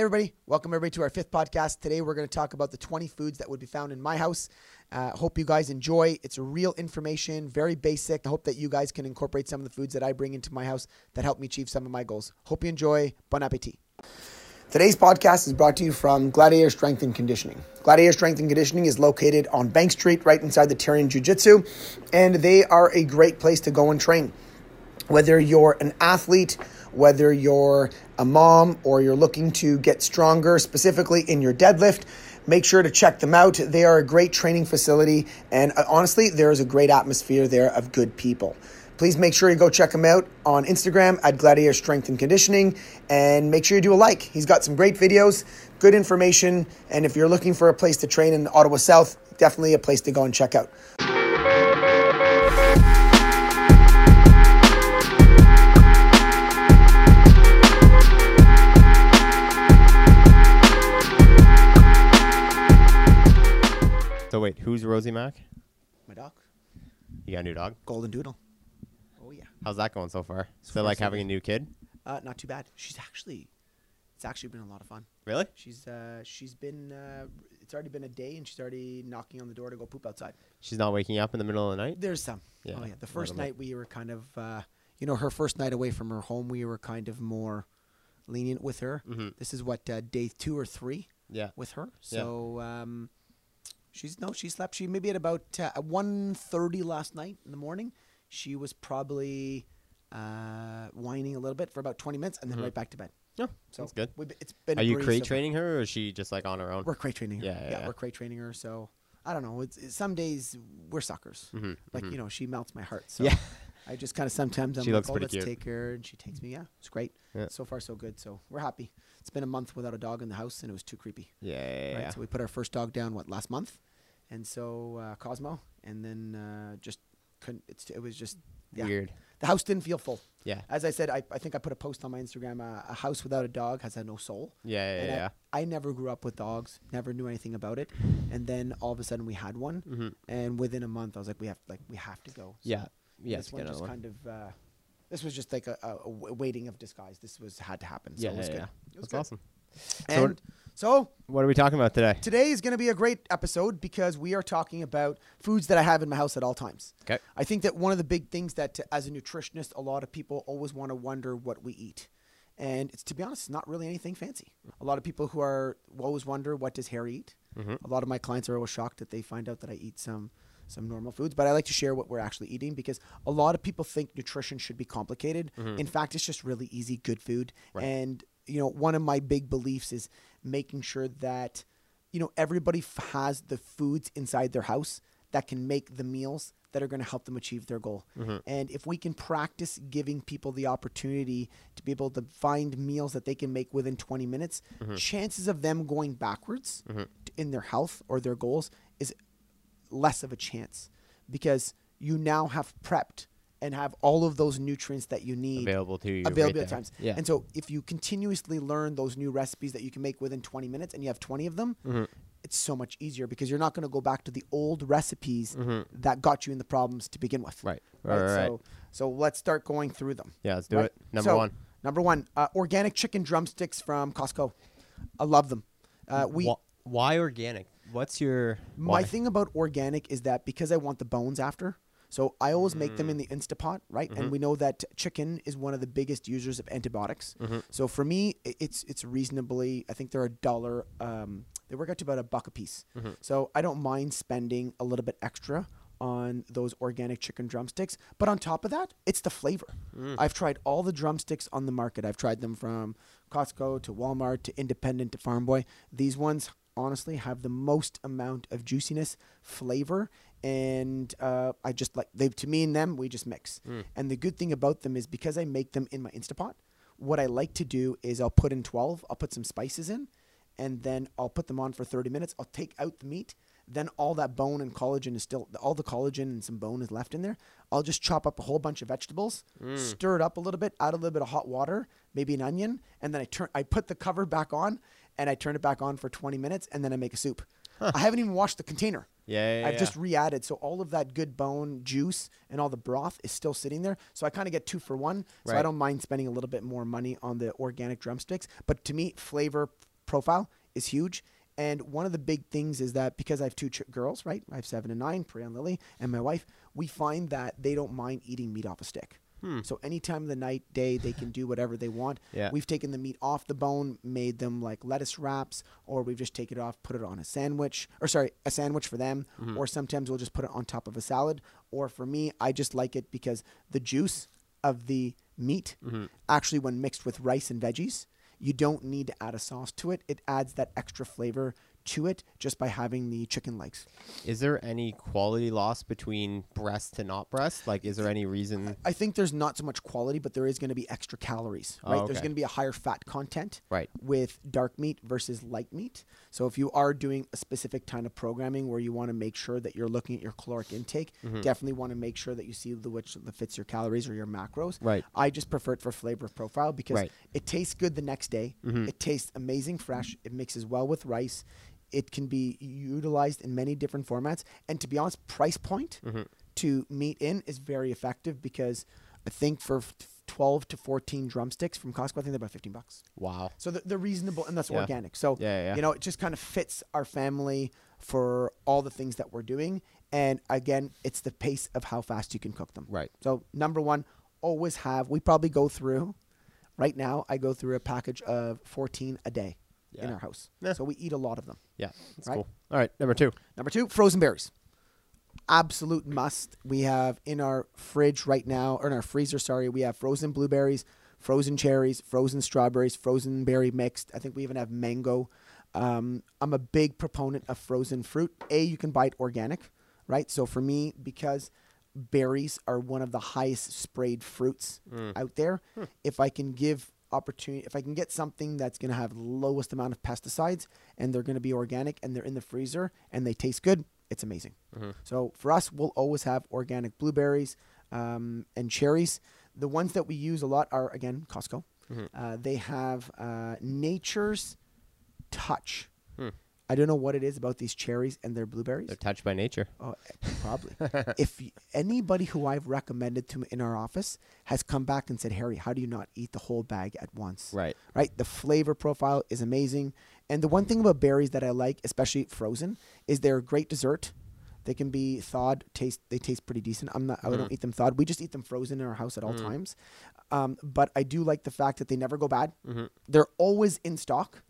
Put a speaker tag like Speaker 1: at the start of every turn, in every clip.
Speaker 1: Everybody, welcome everybody to our fifth podcast. Today we're going to talk about the 20 foods that would be found in my house. Uh, hope you guys enjoy. It's real information, very basic. I hope that you guys can incorporate some of the foods that I bring into my house that help me achieve some of my goals. Hope you enjoy. Bon appetit. Today's podcast is brought to you from Gladiator Strength and Conditioning. Gladiator Strength and Conditioning is located on Bank Street, right inside the Tyrion Jiu Jitsu, and they are a great place to go and train. Whether you're an athlete, whether you're a mom or you're looking to get stronger, specifically in your deadlift, make sure to check them out. They are a great training facility, and uh, honestly, there is a great atmosphere there of good people. Please make sure you go check him out on Instagram at Gladiator Strength and Conditioning, and make sure you do a like. He's got some great videos, good information, and if you're looking for a place to train in Ottawa South, definitely a place to go and check out.
Speaker 2: Wait, who's Rosie Mack?
Speaker 1: My dog,
Speaker 2: You got a new dog?
Speaker 1: Golden Doodle. Oh yeah.
Speaker 2: How's that going so far?
Speaker 1: So
Speaker 2: So
Speaker 1: far,
Speaker 2: like
Speaker 1: so
Speaker 2: having
Speaker 1: good.
Speaker 2: a new kid?
Speaker 1: Uh, not too bad. She's actually, it's actually been a lot of fun.
Speaker 2: Really?
Speaker 1: She's uh, she's been uh, it's already been a day and she's already knocking on the door to go poop outside.
Speaker 2: She's not waking up in the middle of the night?
Speaker 1: There's some.
Speaker 2: Yeah,
Speaker 1: oh yeah. The first night we were kind of uh, you know her first night away from her home we were kind of more lenient with her.
Speaker 2: Mhm.
Speaker 1: This is what uh, day two or three
Speaker 2: Yeah.
Speaker 1: with her.
Speaker 2: Yeah.
Speaker 1: So um, she's no she slept. She maybe at about uh, at one thirty last night in the morning. She was probably uh, whining a little bit for about twenty minutes and then
Speaker 2: Mhm.
Speaker 1: right back to bed.
Speaker 2: Yeah,
Speaker 1: So
Speaker 2: that's good.
Speaker 1: we've it's been.
Speaker 2: Are you crate training her or is she just like on her own?
Speaker 1: We're crate training her.
Speaker 2: Yeah, yeah, yeah.
Speaker 1: we're crate training her. So I don't know. It's, it's some days we're suckers.
Speaker 2: Mhm,
Speaker 1: Like
Speaker 2: mhm.
Speaker 1: you know, she melts my heart. So
Speaker 2: Yeah.
Speaker 1: I just kind of sometimes I'm
Speaker 2: She
Speaker 1: like,
Speaker 2: looks
Speaker 1: oh,
Speaker 2: pretty
Speaker 1: let's
Speaker 2: cute.
Speaker 1: take her, and she takes me. Yeah, it's great.
Speaker 2: Yeah.
Speaker 1: So far, so good. So we're happy. It's been a month without a dog in the house, and it was too creepy.
Speaker 2: Yeah, yeah,
Speaker 1: Right.
Speaker 2: yeah.
Speaker 1: So we put our first dog down what last month, and so uh, Cosmo, and then uh, just couldn't. It's it was just yeah.
Speaker 2: Weird.
Speaker 1: The house didn't feel full.
Speaker 2: Yeah.
Speaker 1: As I said, I, I think I put a post on my Instagram. Uh, a house without a dog has had no soul.
Speaker 2: Yeah, yeah,
Speaker 1: And I-
Speaker 2: yeah.
Speaker 1: I, never grew up with dogs, never knew anything about it, and then all of a sudden we had one,
Speaker 2: Mhm.
Speaker 1: and within a month I was like, we have like we have to go. So
Speaker 2: Yeah. Yeah,
Speaker 1: this one just
Speaker 2: one.
Speaker 1: kind of uh, this was just like a waiting of disguise. This was had to happen. So
Speaker 2: Yeah,
Speaker 1: it was
Speaker 2: yeah,
Speaker 1: good.
Speaker 2: yeah.
Speaker 1: It was
Speaker 2: That's
Speaker 1: good.
Speaker 2: awesome.
Speaker 1: And
Speaker 2: what-
Speaker 1: so
Speaker 2: What are we talking about today?
Speaker 1: today is going to be a great episode because we are talking about foods that I have in my house at all times.
Speaker 2: Okay.
Speaker 1: I think that one of the big things that, as a nutritionist, a lot of people always want to wonder what we eat. And it's to be honest, not really anything fancy. A lot of people who are always wonder what does Harry eat.
Speaker 2: Mhm.
Speaker 1: A lot of my clients are always shocked that they find out that I eat some some normal foods, but I like to share what we're actually eating because a lot of people think nutrition should be complicated. In fact, it's just really easy, good food.
Speaker 2: Right.
Speaker 1: And you know, one of my big beliefs is making sure that you know everybody f- has the foods inside their house that can make the meals that are going to help them achieve their goal. Mm-hmm. And if we can practice giving people the opportunity to be able to find meals that they can make within 20 minutes, mm-hmm. chances of them going backwards mm-hmm. t- in their health or their goals is less of a chance because you now have prepped and have all of those nutrients that you need
Speaker 2: Available to you.
Speaker 1: available
Speaker 2: right
Speaker 1: at times.
Speaker 2: Yeah.
Speaker 1: And so if you continuously learn those new recipes that you can make within 20 minutes and you have 20 of them,
Speaker 2: Mm-hmm.
Speaker 1: it's so much easier because you're not going to go back to the old recipes that got you in the problems to begin with.
Speaker 2: Mm-hmm. Right. Right, right,
Speaker 1: So so let's start going through them.
Speaker 2: Yeah, let's do
Speaker 1: right?
Speaker 2: it. Number
Speaker 1: So,
Speaker 2: one.
Speaker 1: Number one, uh, organic chicken drumsticks from Costco. I love them. Uh, we
Speaker 2: Wh- why organic? What's your
Speaker 1: my thing about organic is that because I want the bones after, so I always make them in the
Speaker 2: Mm.
Speaker 1: Instapot, right?
Speaker 2: Mm-hmm.
Speaker 1: And we know that chicken is one of the biggest users of antibiotics.
Speaker 2: Mm-hmm.
Speaker 1: So for me, it's it's reasonably. I think they're a dollar. Um, they work out to about a buck a piece.
Speaker 2: Mm-hmm.
Speaker 1: So I don't mind spending a little bit extra on those organic chicken drumsticks. But on top of that, it's the flavor.
Speaker 2: Mm.
Speaker 1: I've tried all the drumsticks on the market. I've tried them from Costco to Walmart to Independent to Farm Boy. These ones honestly have the most amount of juiciness, flavor, and uh, I just like they to me and them we just mix. And the good thing about them is because I make them in my Instapot, what I like to do is I'll put in 12, I'll put some spices in, and then I'll put them on for 30 minutes. I'll take out the meat. Then all that bone and collagen is still, all the collagen and some bone is left in there. I'll just chop up a whole bunch of vegetables, stir it up a little bit, add a little bit of hot water, maybe an onion, and then I turn, I put the cover back on, and I turn it back on for 20 minutes, and then I make a soup. I haven't even washed the container.
Speaker 2: Yeah, yeah,
Speaker 1: I've
Speaker 2: yeah.
Speaker 1: just re-added, so all of that good bone juice and all the broth is still sitting there. So I kind of get two for one. So I don't mind spending a little bit more money on the organic drumsticks. But to me, flavor, profile is huge. And one of the big things is that because I have two ch- girls, right? I have seven and nine, Priya and Lily, and my wife, we find that they don't mind eating meat off a stick.
Speaker 2: Hmm.
Speaker 1: So any time of the night, day, they can do whatever they want.
Speaker 2: Yeah.
Speaker 1: We've taken the meat off the bone, made them like lettuce wraps, or we've just taken it off, put it on a sandwich, or sorry, a sandwich for them,
Speaker 2: Mm-hmm.
Speaker 1: or sometimes we'll just put it on top of a salad. Or for me, I just like it because the juice of the meat,
Speaker 2: Mm-hmm.
Speaker 1: actually, when mixed with rice and veggies, you don't need to add a sauce to it. It adds that extra flavor to it just by having the chicken legs.
Speaker 2: Is there any quality loss between breast to not breast? Like, is there any reason?
Speaker 1: I think there's not so much quality, but there is going to be extra calories,
Speaker 2: Oh,
Speaker 1: right? There's going to be a higher fat content
Speaker 2: Right.
Speaker 1: with dark meat versus light meat. So if you are doing a specific kind of programming where you want to make sure that you're looking at your caloric intake,
Speaker 2: Mm-hmm.
Speaker 1: definitely want to make sure that you see the which that fits your calories or your macros.
Speaker 2: Right.
Speaker 1: I just prefer it for flavor profile because
Speaker 2: Right.
Speaker 1: it tastes good the next day.
Speaker 2: Mhm.
Speaker 1: It tastes amazing fresh. It mixes well with rice. It can be utilized in many different formats. And to be honest, price point
Speaker 2: Mm-hmm.
Speaker 1: to meet in is very effective because I think for f- 12 to 14 drumsticks from Costco, I think they're about 15 bucks.
Speaker 2: Wow.
Speaker 1: So they're, they're reasonable and that's
Speaker 2: Yeah.
Speaker 1: organic. So,
Speaker 2: yeah, yeah.
Speaker 1: you know, it just kind of fits our family for all the things that we're doing. And again, it's the pace of how fast you can cook them.
Speaker 2: Right.
Speaker 1: So, number one, always have, we probably go through, right now, I go through a package of 14 a day in our house.
Speaker 2: Yeah.
Speaker 1: So we eat a lot of them.
Speaker 2: Yeah. That's
Speaker 1: Right.
Speaker 2: cool. All right. Number two.
Speaker 1: Number two, frozen berries. Absolute must. We have in our fridge right now, or in our freezer, sorry, we have frozen blueberries, frozen cherries, frozen strawberries, frozen berry mixed. I think we even have mango. Um, I'm a big proponent of frozen fruit. A, you can buy it organic, right? So for me, because berries are one of the highest sprayed fruits out there, if I can give opportunity, if I can get something that's going to have lowest amount of pesticides and they're going to be organic and they're in the freezer and they taste good, it's amazing. So for us, we'll always have organic blueberries um, and cherries. The ones that we use a lot are again Costco. Uh, they have uh, Nature's Touch. I don't know what it is about these cherries and their blueberries.
Speaker 2: They're touched by nature.
Speaker 1: Oh, eh, probably. if anybody who I've recommended to in our office has come back and said, Harry, how do you not eat the whole bag at once?
Speaker 2: Right.
Speaker 1: Right. The flavor profile is amazing. And the one thing about berries that I like, especially frozen, is they're a great dessert. They can be thawed. Taste. They taste pretty decent. I'm not. I don't eat them thawed. We just eat them frozen in our house at all times. Um, but I do like the fact that they never go bad. They're always in stock,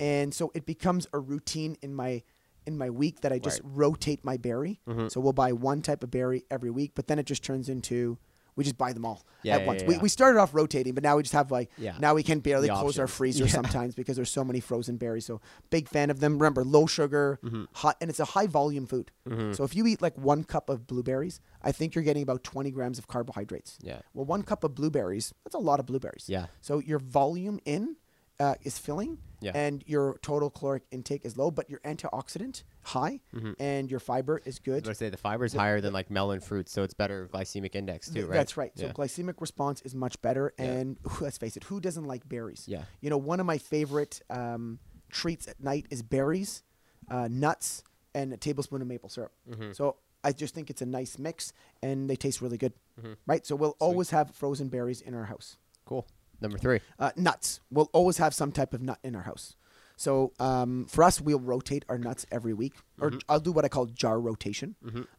Speaker 1: and so it becomes a routine in my in my week that I just
Speaker 2: Right.
Speaker 1: rotate my berry. So we'll buy one type of berry every week, but then it just turns into we just buy them all
Speaker 2: Yeah,
Speaker 1: at
Speaker 2: yeah,
Speaker 1: once.
Speaker 2: yeah,
Speaker 1: We, we started off rotating, but now we just have like
Speaker 2: Yeah.
Speaker 1: now we can barely
Speaker 2: The
Speaker 1: close our freezer sometimes because there's so many frozen berries. So big fan of them. Remember, low sugar,
Speaker 2: Mm-hmm.
Speaker 1: hot, and it's a high volume food. So if you eat like one cup of blueberries, I think you're getting about 20 grams of carbohydrates.
Speaker 2: Yeah.
Speaker 1: Well, one cup of blueberries, that's a lot of blueberries.
Speaker 2: Yeah.
Speaker 1: So your volume in uh, is filling,
Speaker 2: Yeah.
Speaker 1: and your total caloric intake is low, but your antioxidant high, and your fiber is
Speaker 2: I
Speaker 1: good.
Speaker 2: gonna say the fiber is higher than like melon fruit, so it's better glycemic index too, right?
Speaker 1: That's right. So glycemic response is much better.
Speaker 2: Yeah.
Speaker 1: And let's face it, who doesn't like berries?
Speaker 2: Yeah.
Speaker 1: You know, one of my favorite um, treats at night is berries, uh, nuts, and a tablespoon of maple syrup.
Speaker 2: Mm-hmm.
Speaker 1: So I just think it's a nice mix, and they taste really good.
Speaker 2: Mm-hmm.
Speaker 1: Right. So we'll always have frozen berries in our house.
Speaker 2: cool. Number three.
Speaker 1: Uh, nuts. We'll always have some type of nut in our house. So um, for us, we'll rotate our nuts every week, or
Speaker 2: Mm-hmm.
Speaker 1: I'll do what I call jar rotation.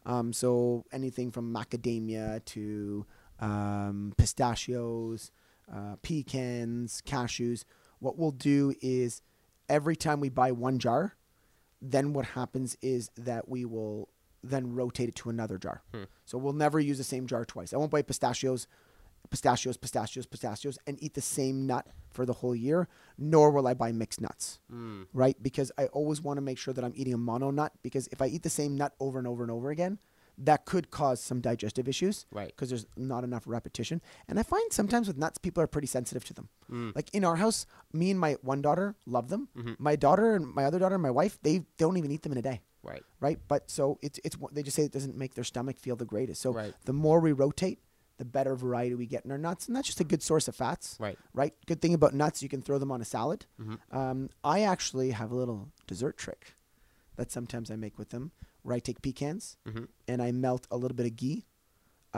Speaker 1: Um, so anything from macadamia to um, pistachios, uh, pecans, cashews. What we'll do is every time we buy one jar, then what happens is that we will then rotate it to another jar. So we'll never use the same jar twice. I won't buy pistachios, pistachios, pistachios, pistachios, and eat the same nut for the whole year, nor will I buy mixed nuts. Mm. Right? Because I always want to make sure that I'm eating a mono nut because if I eat the same nut over and over and over again, that could cause some digestive issues.
Speaker 2: Right.
Speaker 1: Because there's not enough repetition. And I find sometimes with nuts, people are pretty sensitive to them. Mm. Like in our house, me and my one daughter love them. Mm-hmm. My daughter and my other daughter and my wife, they don't even eat them in a day
Speaker 2: Right.
Speaker 1: right? But so it's it's they just say it doesn't make their stomach feel the greatest. So
Speaker 2: Right.
Speaker 1: the more we rotate, the better variety we get in our nuts, and that's just a good source of fats.
Speaker 2: Right.
Speaker 1: Right. Good thing about nuts, you can throw them on a salad. Um, I actually have a little dessert trick that sometimes I make with them, where I take pecans and I melt a little bit of ghee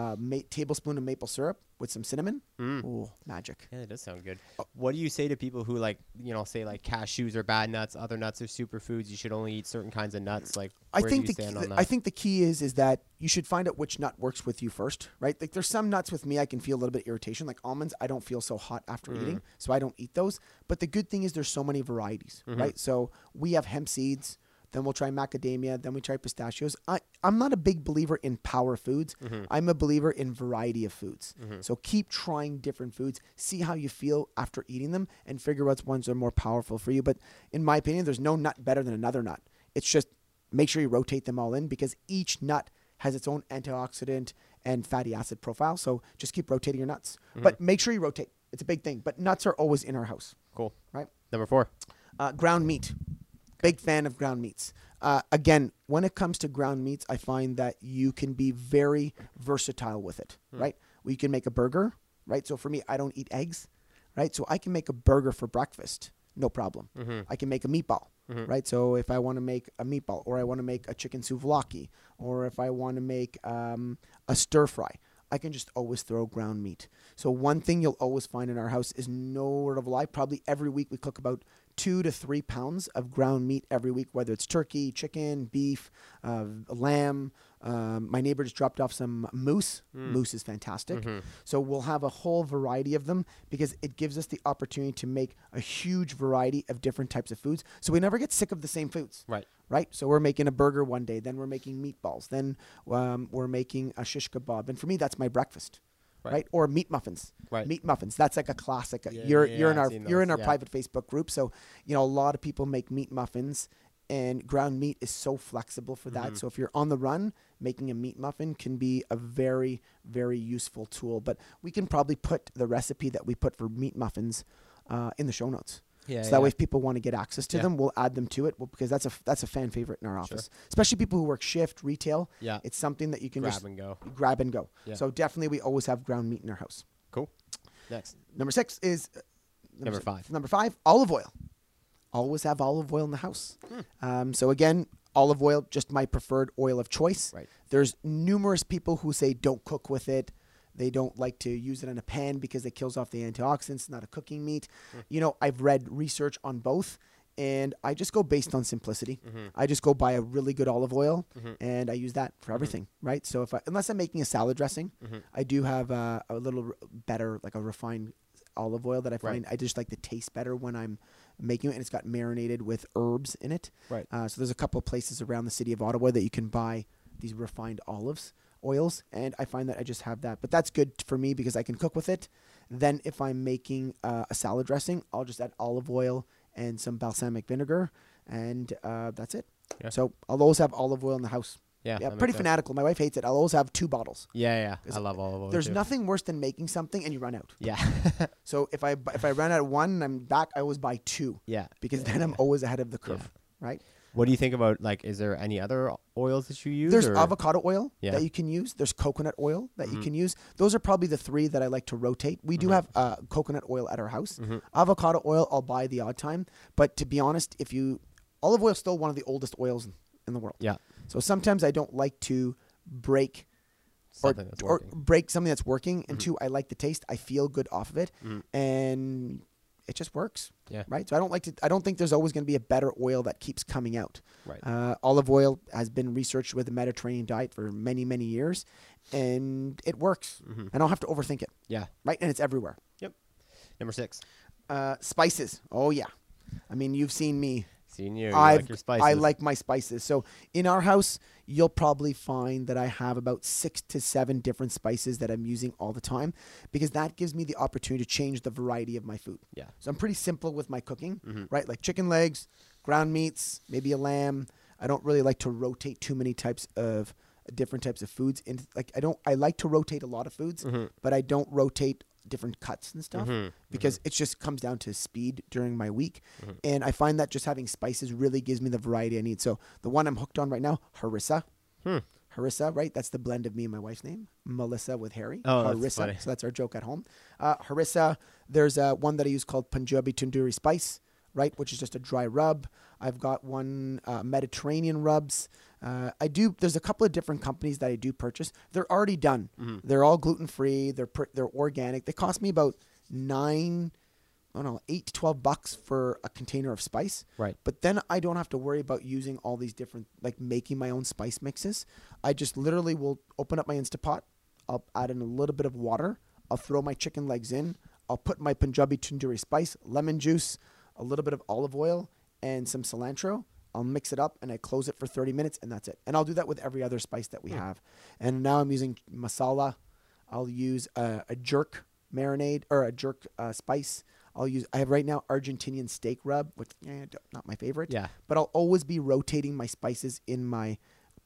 Speaker 1: uh, ma- tablespoon of maple syrup with some cinnamon.
Speaker 2: Mm.
Speaker 1: Ooh, magic.
Speaker 2: Yeah, that does sound good.
Speaker 1: Oh.
Speaker 2: What do you say to people who like, you know, say like cashews are bad nuts, other nuts are superfoods. You should only eat certain kinds of nuts. Like,
Speaker 1: I think the key? I think the key is is that you should find out which nut works with you first, right? Like there's some nuts with me I can feel a little bit irritation, like almonds. I don't feel so hot after
Speaker 2: Mm.
Speaker 1: eating, so I don't eat those. But the good thing is there's so many varieties,
Speaker 2: Mm-hmm.
Speaker 1: right? So we have hemp seeds, then we'll try macadamia, then we try pistachios. I I'm not a big believer in power foods.
Speaker 2: Mm-hmm.
Speaker 1: I'm a believer in variety of foods. So keep trying different foods, see how you feel after eating them, and figure out which ones are more powerful for you. But in my opinion, there's no nut better than another nut. It's just make sure you rotate them all in because each nut has its own antioxidant and fatty acid profile. So just keep rotating your nuts. But make sure you rotate. It's a big thing. But nuts are always in our house,
Speaker 2: cool.
Speaker 1: right?
Speaker 2: Number four.
Speaker 1: Uh, ground meat. Big fan of ground meats. Uh, again, when it comes to ground meats, I find that you can be very versatile with it, right? We can make a burger, right? So for me, I don't eat eggs, right? So I can make a burger for breakfast, no problem. I can make a meatball, right? So if I want to make a meatball, or I want to make a chicken souvlaki, or if I want to make um, a stir fry, I can just always throw ground meat. So one thing you'll always find in our house is no word of a lie. Probably every week we cook about two to three pounds of ground meat every week, whether it's turkey, chicken, beef, uh, lamb. Um, my neighbor just dropped off some moose. Moose is fantastic. So we'll have a whole variety of them because it gives us the opportunity to make a huge variety of different types of foods. So we never get sick of the same foods
Speaker 2: Right.
Speaker 1: right? So we're making a burger one day, then we're making meatballs, then um, we're making a shish kebab, and for me, that's my breakfast,
Speaker 2: Right.
Speaker 1: right? Or meat muffins,
Speaker 2: Right.
Speaker 1: Meat muffins. That's like a classic.
Speaker 2: Yeah,
Speaker 1: you're
Speaker 2: yeah,
Speaker 1: you're in
Speaker 2: I've
Speaker 1: our you're in our
Speaker 2: yeah.
Speaker 1: private Facebook group, so you know a lot of people make meat muffins. And ground meat is so flexible for
Speaker 2: Mm-hmm.
Speaker 1: that. So if you're on the run, making a meat muffin can be a very, very useful tool. But we can probably put the recipe that we put for meat muffins uh, in the show notes.
Speaker 2: Yeah.
Speaker 1: So that way, if people want to get access to
Speaker 2: Yeah.
Speaker 1: them, we'll add them to it. Well, because that's a that's a fan favorite in our office, especially people who work shift retail.
Speaker 2: Yeah.
Speaker 1: It's something that you can
Speaker 2: grab
Speaker 1: just
Speaker 2: and go.
Speaker 1: grab and go.
Speaker 2: Yeah.
Speaker 1: So definitely, we always have ground meat in our house.
Speaker 2: Cool. Next.
Speaker 1: Number six is uh,
Speaker 2: Number
Speaker 1: six-
Speaker 2: five.
Speaker 1: Number five, olive oil. Always have olive oil in the house.
Speaker 2: Hmm.
Speaker 1: Um, so again, olive oil, just my preferred oil of choice.
Speaker 2: Right.
Speaker 1: There's numerous people who say don't cook with it. They don't like to use it in a pan because it kills off the antioxidants. It's not a cooking meat.
Speaker 2: Hmm.
Speaker 1: You know, I've read research on both, and I just go based on simplicity.
Speaker 2: Mm-hmm.
Speaker 1: I just go buy a really good olive oil, and I use that for everything. Right. So if I, unless I'm making a salad dressing,
Speaker 2: Mm-hmm.
Speaker 1: I do have uh, a little better, like a refined olive oil that I
Speaker 2: Right.
Speaker 1: find I just like the taste better when I'm making it, and it's got marinated with herbs in it.
Speaker 2: Right.
Speaker 1: Uh, so there's a couple of places around the city of Ottawa that you can buy these refined olives oils, and I find that I just have that. But that's good for me because I can cook with it. Then if I'm making uh, a salad dressing, I'll just add olive oil and some balsamic vinegar, and uh, that's it.
Speaker 2: Yeah.
Speaker 1: So I'll always have olive oil in the house.
Speaker 2: Yeah.
Speaker 1: Yeah, pretty fanatical. My wife hates it. I'll always have two bottles.
Speaker 2: Yeah, yeah. I love olive oil.
Speaker 1: There's
Speaker 2: too.
Speaker 1: nothing worse than making something and you run out.
Speaker 2: Yeah.
Speaker 1: So if I if I run out of one and I'm back, I always buy two
Speaker 2: yeah.
Speaker 1: because then I'm always ahead of the curve, right?
Speaker 2: What do you think about like? Is there any other oils that you use?
Speaker 1: There's
Speaker 2: or?
Speaker 1: avocado oil
Speaker 2: Yeah.
Speaker 1: that you can use. There's coconut oil that
Speaker 2: Mm-hmm.
Speaker 1: you can use. Those are probably the three that I like to rotate. We do have uh, coconut oil at our house.
Speaker 2: Mm-hmm.
Speaker 1: Avocado oil I'll buy the odd time, but to be honest, if you olive oil is still one of the oldest oils in- the world.
Speaker 2: Yeah.
Speaker 1: So sometimes I don't like to break or, or.
Speaker 2: Mm-hmm.
Speaker 1: break something that's working. And two, I like the taste. I feel good off of it, and it just works.
Speaker 2: Yeah.
Speaker 1: Right. So I don't like to. I don't think there's always going to be a better oil that keeps coming out.
Speaker 2: Right.
Speaker 1: Uh, olive oil has been researched with the Mediterranean diet for many, many years, and it works.
Speaker 2: Mm-hmm.
Speaker 1: I don't have to overthink it.
Speaker 2: Yeah.
Speaker 1: Right. And it's everywhere.
Speaker 2: Yep. Number six.
Speaker 1: Uh, spices. Oh yeah. I mean, you've seen me.
Speaker 2: Seeing you.
Speaker 1: I've,
Speaker 2: like your spices.
Speaker 1: I like my spices. So in our house, you'll probably find that I have about six to seven different spices that I'm using all the time because that gives me the opportunity to change the variety of my food.
Speaker 2: Yeah.
Speaker 1: So I'm pretty simple with my cooking,
Speaker 2: Mm-hmm.
Speaker 1: right? Like chicken legs, ground meats, maybe a lamb. I don't really like to rotate too many types of different types of foods. And like I don't, I like to rotate a lot of foods,
Speaker 2: Mm-hmm.
Speaker 1: but I don't rotate different cuts and stuff because it just comes down to speed during my week.
Speaker 2: Mm-hmm.
Speaker 1: And I find that just having spices really gives me the variety I need. So the one I'm hooked on right now, harissa.
Speaker 2: Hmm.
Speaker 1: Harissa, right? That's the blend of me and my wife's name, Melissa with Harry.
Speaker 2: Oh, that's
Speaker 1: harissa.
Speaker 2: funny.
Speaker 1: So that's our joke at home. Uh, harissa. There's uh, one that I use called Punjabi Tandoori Spice. right, which is just a dry rub. I've got one uh, Mediterranean rubs. Uh, I do. There's a couple of different companies that I do purchase. They're already done. They're all gluten free. They're pr- they're organic. They cost me about nine, I don't know, eight to twelve bucks for a container of spice.
Speaker 2: Right.
Speaker 1: But then I don't have to worry about using all these different, like making my own spice mixes. I just literally will open up my Instapot. I'll add in a little bit of water. I'll throw my chicken legs in. I'll put my Punjabi tandoori spice, lemon juice, a little bit of olive oil, and some cilantro. I'll mix it up and I close it for 30 minutes and that's it. And I'll do that with every other spice that we have. And now I'm using masala. I'll use a, a jerk marinade or a jerk uh, spice. I'll use. I have right now Argentinian steak rub, which eh, not my favorite.
Speaker 2: Yeah.
Speaker 1: But I'll always be rotating my spices in my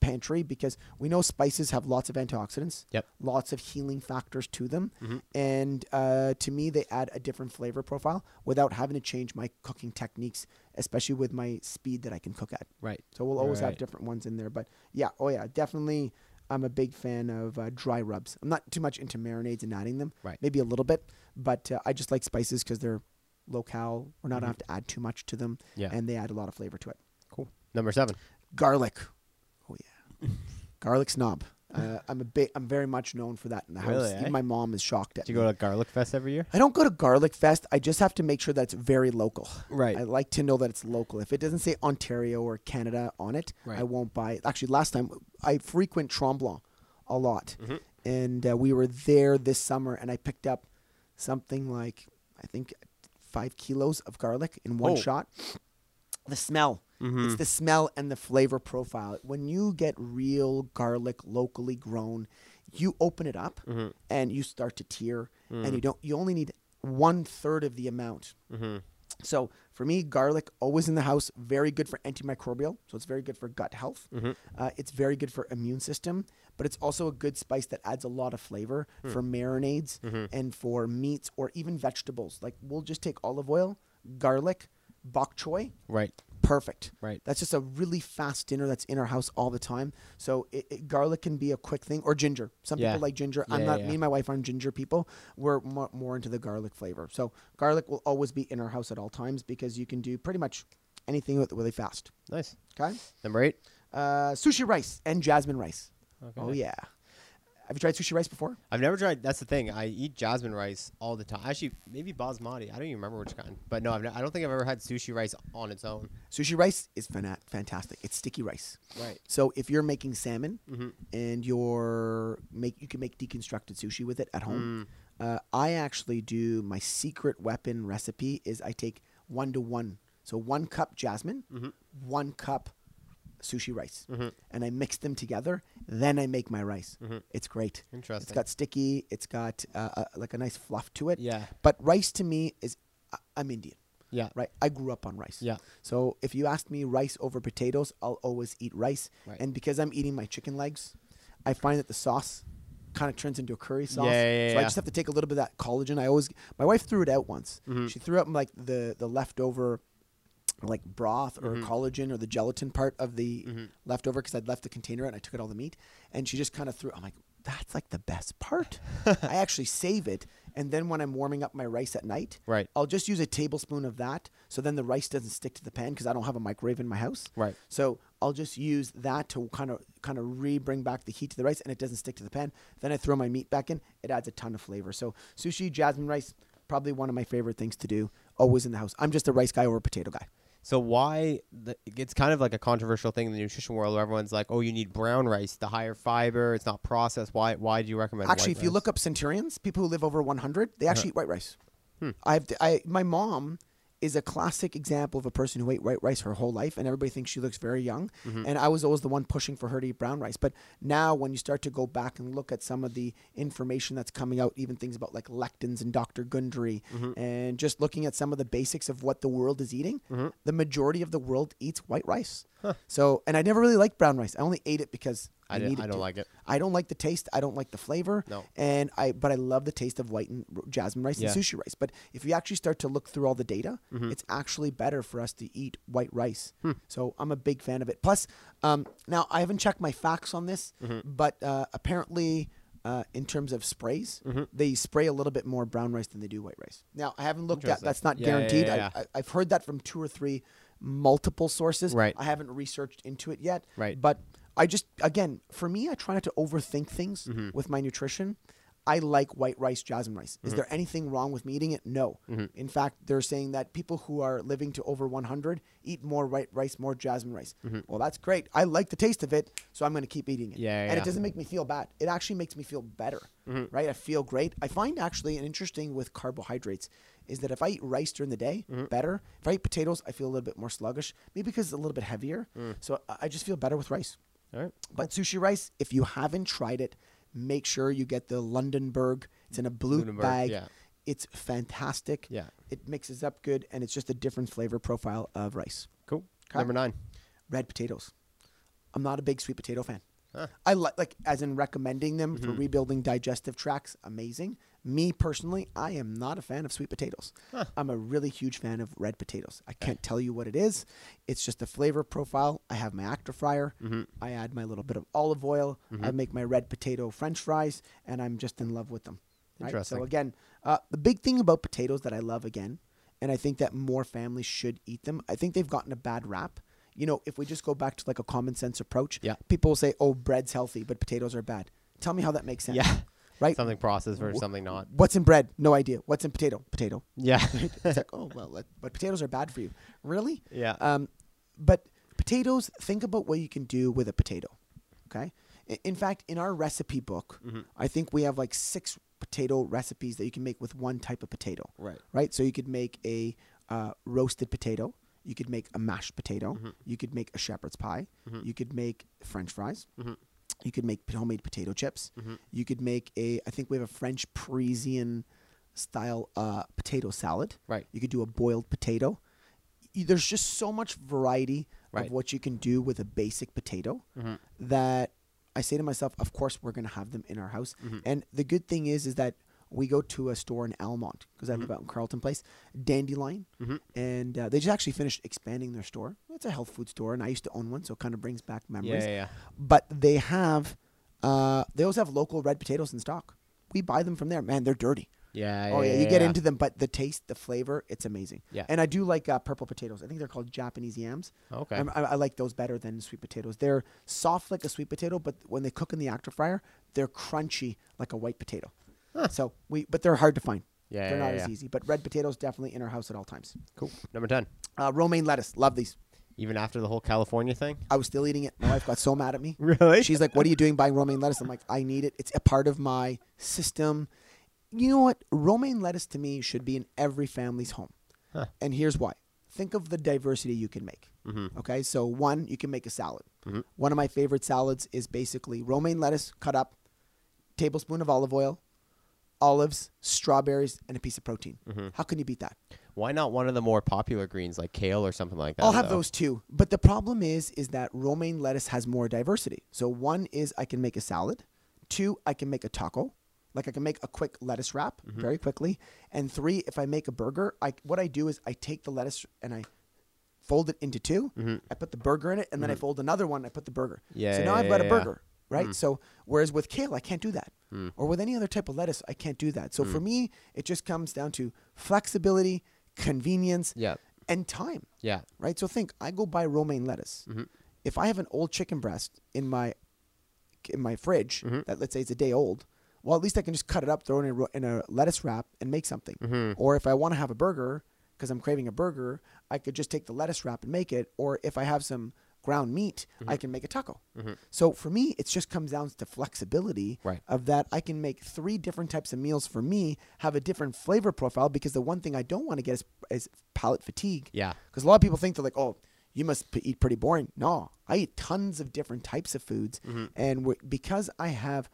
Speaker 1: pantry because we know spices have lots of antioxidants.
Speaker 2: Yep.
Speaker 1: Lots of healing factors to them, and uh, to me they add a different flavor profile without having to change my cooking techniques, especially with my speed that I can cook at.
Speaker 2: Right.
Speaker 1: So we'll always have different ones in there. But yeah, oh yeah, definitely. I'm a big fan of uh, dry rubs. I'm not too much into marinades and adding them.
Speaker 2: Right.
Speaker 1: Maybe a little bit, but uh, I just like spices because they're locale. We're not
Speaker 2: Mhm.
Speaker 1: have to add too much to them,
Speaker 2: Yeah.
Speaker 1: and they add a lot of flavor to it.
Speaker 2: Cool. Number seven.
Speaker 1: Garlic. Garlic snob. Uh, I'm a big. I'm very much known for that in the house.
Speaker 2: Really,
Speaker 1: Even
Speaker 2: eh?
Speaker 1: my mom is shocked at
Speaker 2: Do
Speaker 1: me.
Speaker 2: you go to Garlic Fest every year?
Speaker 1: I don't go to Garlic Fest. I just have to make sure that it's very local.
Speaker 2: Right.
Speaker 1: I like to know that it's local. If it doesn't say Ontario or Canada on it,
Speaker 2: Right.
Speaker 1: I won't buy it. Actually, last time I frequent Tremblant a lot,
Speaker 2: Mhm.
Speaker 1: and uh, we were there this summer, and I picked up something like I think five kilos of garlic in one
Speaker 2: Oh.
Speaker 1: shot. The smell.
Speaker 2: Mhm.
Speaker 1: It's the smell and the flavor profile. When you get real garlic locally grown, you open it up
Speaker 2: Mhm.
Speaker 1: and you start to tear, and
Speaker 2: Mm.
Speaker 1: you don't. You only need one third of the amount.
Speaker 2: Mhm.
Speaker 1: So for me, garlic always in the house. Very good for antimicrobial, so it's very good for gut health.
Speaker 2: Mhm.
Speaker 1: Uh, it's very good for immune system, but it's also a good spice that adds a lot of flavor
Speaker 2: Hmm.
Speaker 1: for marinades
Speaker 2: Mhm.
Speaker 1: and for meats or even vegetables. Like we'll just take olive oil, garlic, bok choy,
Speaker 2: Right.
Speaker 1: Perfect.
Speaker 2: Right.
Speaker 1: That's just a really fast dinner that's in our house all the time. So it, it, garlic can be a quick thing, or ginger. Some
Speaker 2: Yeah.
Speaker 1: people like ginger.
Speaker 2: Yeah, I'm
Speaker 1: not.
Speaker 2: yeah.
Speaker 1: Me and my wife aren't ginger people. We're more, more into the garlic flavor. So garlic will always be in our house at all times because you can do pretty much anything with it really fast.
Speaker 2: Nice.
Speaker 1: Okay.
Speaker 2: Number eight.
Speaker 1: Uh, sushi rice and jasmine rice.
Speaker 2: Okay.
Speaker 1: Oh yeah. Have you tried sushi rice before?
Speaker 2: I've never tried. That's the thing. I eat jasmine rice all the time. Actually, maybe basmati. I don't even remember which kind. But no, I've I don't think I've ever had sushi rice on its own.
Speaker 1: Sushi rice is fantastic. It's sticky rice.
Speaker 2: Right.
Speaker 1: So if you're making salmon
Speaker 2: Mm-hmm.
Speaker 1: and you're make you can make deconstructed sushi with it at home.
Speaker 2: Mm.
Speaker 1: Uh, I actually do my secret weapon recipe is I take one to one, so one cup jasmine,
Speaker 2: Mhm.
Speaker 1: one cup sushi rice,
Speaker 2: Mhm.
Speaker 1: and I mix them together. Then I make my rice.
Speaker 2: Mhm.
Speaker 1: It's great.
Speaker 2: Interesting.
Speaker 1: It's got sticky. It's got uh, uh, like a nice fluff to it.
Speaker 2: Yeah.
Speaker 1: But rice to me is I'm Indian,
Speaker 2: Yeah.
Speaker 1: right? I grew up on rice.
Speaker 2: Yeah.
Speaker 1: So if you ask me rice over potatoes, I'll always eat rice.
Speaker 2: Right.
Speaker 1: And because I'm eating my chicken legs, I find that the sauce kind of turns into a curry sauce.
Speaker 2: Yeah, yeah, yeah,
Speaker 1: so I just have to take a little bit of that collagen. I always my wife threw it out once.
Speaker 2: Mhm.
Speaker 1: She threw out like the the leftover like broth or
Speaker 2: Mhm.
Speaker 1: collagen or the gelatin part of the
Speaker 2: Mhm.
Speaker 1: leftover because I'd left the container out and I took out all the meat and she just kind of threw I'm like that's like the best part. I actually save it and then when I'm warming up my rice at night,
Speaker 2: Right.
Speaker 1: I'll just use a tablespoon of that so then the rice doesn't stick to the pan because I don't have a microwave in my house.
Speaker 2: Right.
Speaker 1: So I'll just use that to kind of kind of re bring back the heat to the rice and it doesn't stick to the pan. Then I throw my meat back in. It adds a ton of flavor. So sushi, jasmine rice, probably one of my favorite things to do. Always in the house. I'm just a rice guy or a potato guy.
Speaker 2: So why? The, it's kind of like a controversial thing in the nutrition world where everyone's like, "Oh, you need brown rice, the higher fiber. It's not processed. Why? Why do you recommend?"
Speaker 1: Actually, if you look up centurions, people who live over 100, they actually eat white rice.
Speaker 2: Hmm.
Speaker 1: I've I my mom is a classic example of a person who ate white rice her whole life, and everybody thinks she looks very young.
Speaker 2: Mm-hmm.
Speaker 1: And I was always the one pushing for her to eat brown rice. But now, when you start to go back and look at some of the information that's coming out, even things about like lectins and Dr. Gundry,
Speaker 2: Mm-hmm.
Speaker 1: and just looking at some of the basics of what the world is eating, the majority of the world eats white rice. So, and I never really liked brown rice. I only ate it because I,
Speaker 2: did, I don't
Speaker 1: to.
Speaker 2: like it.
Speaker 1: I don't like the taste. I don't like the flavor.
Speaker 2: No.
Speaker 1: And I, but I love the taste of white and jasmine rice
Speaker 2: Yeah.
Speaker 1: and sushi rice. But if you actually start to look through all the data,
Speaker 2: Mm-hmm.
Speaker 1: it's actually better for us to eat white rice.
Speaker 2: Hmm.
Speaker 1: So I'm a big fan of it. Plus, um, now I haven't checked my facts on this,
Speaker 2: Mm-hmm.
Speaker 1: but uh, apparently uh, in terms of sprays.
Speaker 2: Mhm.
Speaker 1: They spray a little bit more brown rice than they do white rice. Now, I haven't looked at that's not
Speaker 2: yeah,
Speaker 1: guaranteed.
Speaker 2: yeah,
Speaker 1: I, I, I've heard that from two or three multiple sources.
Speaker 2: Right.
Speaker 1: I haven't researched into it yet.
Speaker 2: Right.
Speaker 1: But I just, again, for me, I try not to overthink things
Speaker 2: Mm-hmm.
Speaker 1: with my nutrition. I like white rice, jasmine rice.
Speaker 2: Mm-hmm.
Speaker 1: Is there anything wrong with me eating it? No. In fact, they're saying that people who are living to over 100 eat more white rice, more jasmine rice. Well, that's great. I like the taste of it, so I'm going to keep eating it.
Speaker 2: Mm-hmm. Yeah,
Speaker 1: and it doesn't make me feel bad. It actually makes me feel better, right? I feel great. I find actually an interesting with carbohydrates is that if I eat rice during the day,
Speaker 2: Mm-hmm.
Speaker 1: better. If I eat potatoes, I feel a little bit more sluggish, maybe because it's a little bit heavier.
Speaker 2: Mm.
Speaker 1: So I just feel better with rice.
Speaker 2: All right.
Speaker 1: But sushi rice, if you haven't tried it, make sure you get the Lundberg. It's in a blue bag.
Speaker 2: yeah.
Speaker 1: It's fantastic.
Speaker 2: Yeah.
Speaker 1: It mixes up good, and it's just a different flavor profile of rice.
Speaker 2: Cool. Number nine.
Speaker 1: Red potatoes. I'm not a big sweet potato fan.
Speaker 2: Huh.
Speaker 1: I like like as in recommending them
Speaker 2: Mm-hmm.
Speaker 1: for rebuilding digestive tracts. Amazing. Me personally, I am not a fan of sweet potatoes.
Speaker 2: Huh.
Speaker 1: I'm a really huge fan of red potatoes. I can't tell you what it is. It's just the flavor profile. I have my actor fryer.
Speaker 2: Mm-hmm.
Speaker 1: I add my little bit of olive oil. I make my red potato French fries, and I'm just in love with them. Right?
Speaker 2: Interesting.
Speaker 1: So again, uh, the big thing about potatoes that I love again, and I think that more families should eat them. I think they've gotten a bad rap. You know, if we just go back to like a common sense approach,
Speaker 2: Yeah.
Speaker 1: people will say, "Oh, bread's healthy, but potatoes are bad." Tell me how that makes sense.
Speaker 2: Yeah.
Speaker 1: Right.
Speaker 2: Something processed versus something not.
Speaker 1: What's in bread? No idea. What's in potato? Potato.
Speaker 2: Yeah.
Speaker 1: It's like, oh well, let- but potatoes are bad for you. Really?
Speaker 2: Yeah.
Speaker 1: Um, but potatoes. Think about what you can do with a potato. Okay. I- In fact, in our recipe book,
Speaker 2: Mm-hmm.
Speaker 1: I think we have like six potato recipes that you can make with one type of potato.
Speaker 2: Right.
Speaker 1: Right. So you could make a uh, roasted potato. You could make a mashed potato.
Speaker 2: Mm-hmm.
Speaker 1: You could make a shepherd's pie. You could make French fries.
Speaker 2: Mm-hmm.
Speaker 1: You could make homemade potato chips. You could make a. I think we have a French Parisian style uh, potato salad.
Speaker 2: Right.
Speaker 1: You could do a boiled potato. Y- There's just so much variety
Speaker 2: Right.
Speaker 1: of what you can do with a basic potato that I say to myself, of course we're going to have them in our house. And the good thing is, is that we go to a store in Almonte because I live out in Carleton Place, Dandelion, and uh, they just actually finished expanding their store. It's a health food store, and I used to own one, so it kind of brings back memories.
Speaker 2: yeah, yeah.
Speaker 1: But they have, uh, they also have local red potatoes in stock. We buy them from there. Man, they're dirty.
Speaker 2: Yeah,
Speaker 1: Oh yeah, Oh
Speaker 2: yeah,
Speaker 1: you get
Speaker 2: yeah.
Speaker 1: into them, but the taste, the flavor, it's amazing.
Speaker 2: Yeah.
Speaker 1: and I do like uh, purple potatoes. I think they're called Japanese yams.
Speaker 2: Okay.
Speaker 1: I'm- I, I like those better than sweet potatoes. They're soft like a sweet potato, but when they cook in the actor fryer, they're crunchy like a white potato. So we, but they're hard to find.
Speaker 2: Yeah,
Speaker 1: they're
Speaker 2: yeah,
Speaker 1: not
Speaker 2: yeah.
Speaker 1: as easy. But red potatoes definitely in our house at all times.
Speaker 2: Cool. Number 10.
Speaker 1: Uh, romaine lettuce, love these.
Speaker 2: Even after the whole California thing?
Speaker 1: I was still eating it. My wife got so mad at me.
Speaker 2: Really?
Speaker 1: She's like, "What are you doing buying romaine lettuce?" I'm like, "I need it. It's a part of my system." You know what? Romaine lettuce to me should be in every family's home,
Speaker 2: Huh.
Speaker 1: and here's why. Think of the diversity you can make.
Speaker 2: Mm-hmm.
Speaker 1: Okay, so one, you can make a salad. One of my favorite salads is basically romaine lettuce cut up, tablespoon of olive oil, olives, strawberries, and a piece of protein.
Speaker 2: Mm-hmm.
Speaker 1: How can you beat that?
Speaker 2: Why not one of the more popular greens like kale or something like that?
Speaker 1: I'll have
Speaker 2: though?
Speaker 1: those too. But the problem is, is that romaine lettuce has more diversity. So one is I can make a salad. Two, I can make a taco. Like I can make a quick lettuce wrap
Speaker 2: Mm-hmm.
Speaker 1: very quickly. And three, if I make a burger, I what I do is I take the lettuce and I fold it into 2 I put the burger in it, and then I fold another one. I put the burger.
Speaker 2: Mm-hmm. Yeah,
Speaker 1: So now
Speaker 2: yeah,
Speaker 1: I've got
Speaker 2: yeah,
Speaker 1: a
Speaker 2: yeah.
Speaker 1: Right? So whereas with kale, I can't do that,
Speaker 2: Mm.
Speaker 1: or with any other type of lettuce, I can't do that. So for me, it just comes down to flexibility, convenience,
Speaker 2: Yeah.
Speaker 1: and time
Speaker 2: Yeah.
Speaker 1: right? So think, I go buy romaine lettuce.
Speaker 2: Mm-hmm.
Speaker 1: If I have an old chicken breast in my in my fridge
Speaker 2: Mm-hmm.
Speaker 1: that let's say is a day old, well, at least I can just cut it up, throw it in a, in a lettuce wrap, and make something.
Speaker 2: Mm-hmm.
Speaker 1: Or if I want to have a burger because I'm craving a burger, I could just take the lettuce wrap and make it. Or if I have some ground meat,
Speaker 2: Mm-hmm.
Speaker 1: I can make a taco. So for me, it just comes down to flexibility
Speaker 2: Right.
Speaker 1: of that I can make three different types of meals for me, have a different flavor profile because the one thing I don't want to get is, is palate fatigue.
Speaker 2: Yeah.
Speaker 1: Because a lot of people think they're like, oh, you must p- eat pretty boring. No, I eat tons of different types of foods. And we because I have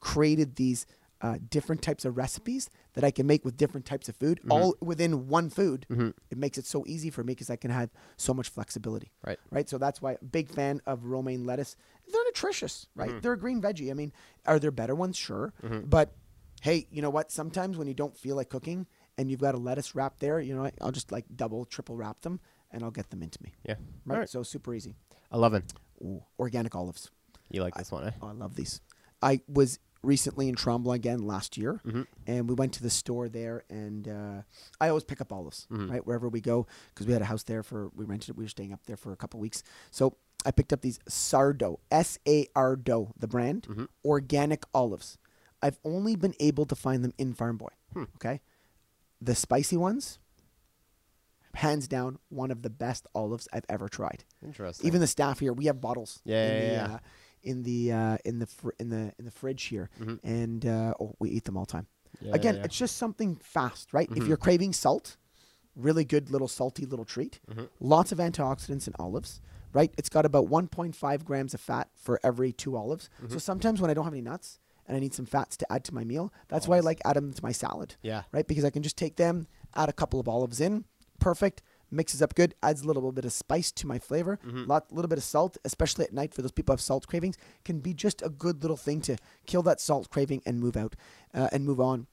Speaker 1: created these uh, different types of recipes that I can make with different types of food, all within one food, it makes it so easy for me because I can have so much flexibility.
Speaker 2: Right.
Speaker 1: Right. So that's why a big fan of romaine lettuce. They're nutritious, right? They're a green veggie. I mean, are there better ones? Sure. But hey, you know what? Sometimes when you don't feel like cooking and you've got a lettuce wrap there, you know, what? I'll just like double, triple wrap them and I'll get them into me.
Speaker 2: Yeah.
Speaker 1: Right.
Speaker 2: Right.
Speaker 1: So super easy.
Speaker 2: 11.
Speaker 1: Ooh, organic olives.
Speaker 2: You like this one, eh?
Speaker 1: Oh, I love these. I was recently in Tremblant again last year,
Speaker 2: Mhm.
Speaker 1: and we went to the store there, and uh, I always pick up olives,
Speaker 2: Mhm.
Speaker 1: right, wherever we go, because we had a house there for we rented it. We were staying up there for a couple weeks, so I picked up these Sardo, S A R Do, the brand,
Speaker 2: Mhm.
Speaker 1: organic olives. I've only been able to find them in Farm Boy.
Speaker 2: Hmm.
Speaker 1: Okay, the spicy ones, hands down, one of the best olives I've ever tried.
Speaker 2: Interesting.
Speaker 1: Even the staff here, we have bottles.
Speaker 2: Yeah,
Speaker 1: in
Speaker 2: yeah,
Speaker 1: the,
Speaker 2: yeah.
Speaker 1: Uh, in the uh, in the fr- in the in the fridge here,
Speaker 2: Mhm.
Speaker 1: and uh, oh, we eat them all the time.
Speaker 2: Yeah,
Speaker 1: Again,
Speaker 2: yeah,
Speaker 1: it's just something fast, right? If
Speaker 2: Mhm.
Speaker 1: you're craving salt, really good little salty little treat.
Speaker 2: Mhm.
Speaker 1: Lots of antioxidants in olives, right? It's got about 1.5 grams of fat for every two olives.
Speaker 2: Mm-hmm.
Speaker 1: So sometimes when I don't have any nuts and I need some fats to add to my meal, that's why I like add them to my salad,
Speaker 2: yeah.
Speaker 1: right? Because I can just take them, add a couple of olives in, perfect. Mixes up good, adds a little bit of spice to my flavor.
Speaker 2: Mhm.
Speaker 1: Lot, little bit of salt, especially at night for those people who have salt cravings, can be just a good little thing to kill that salt craving and move out uh, and move on.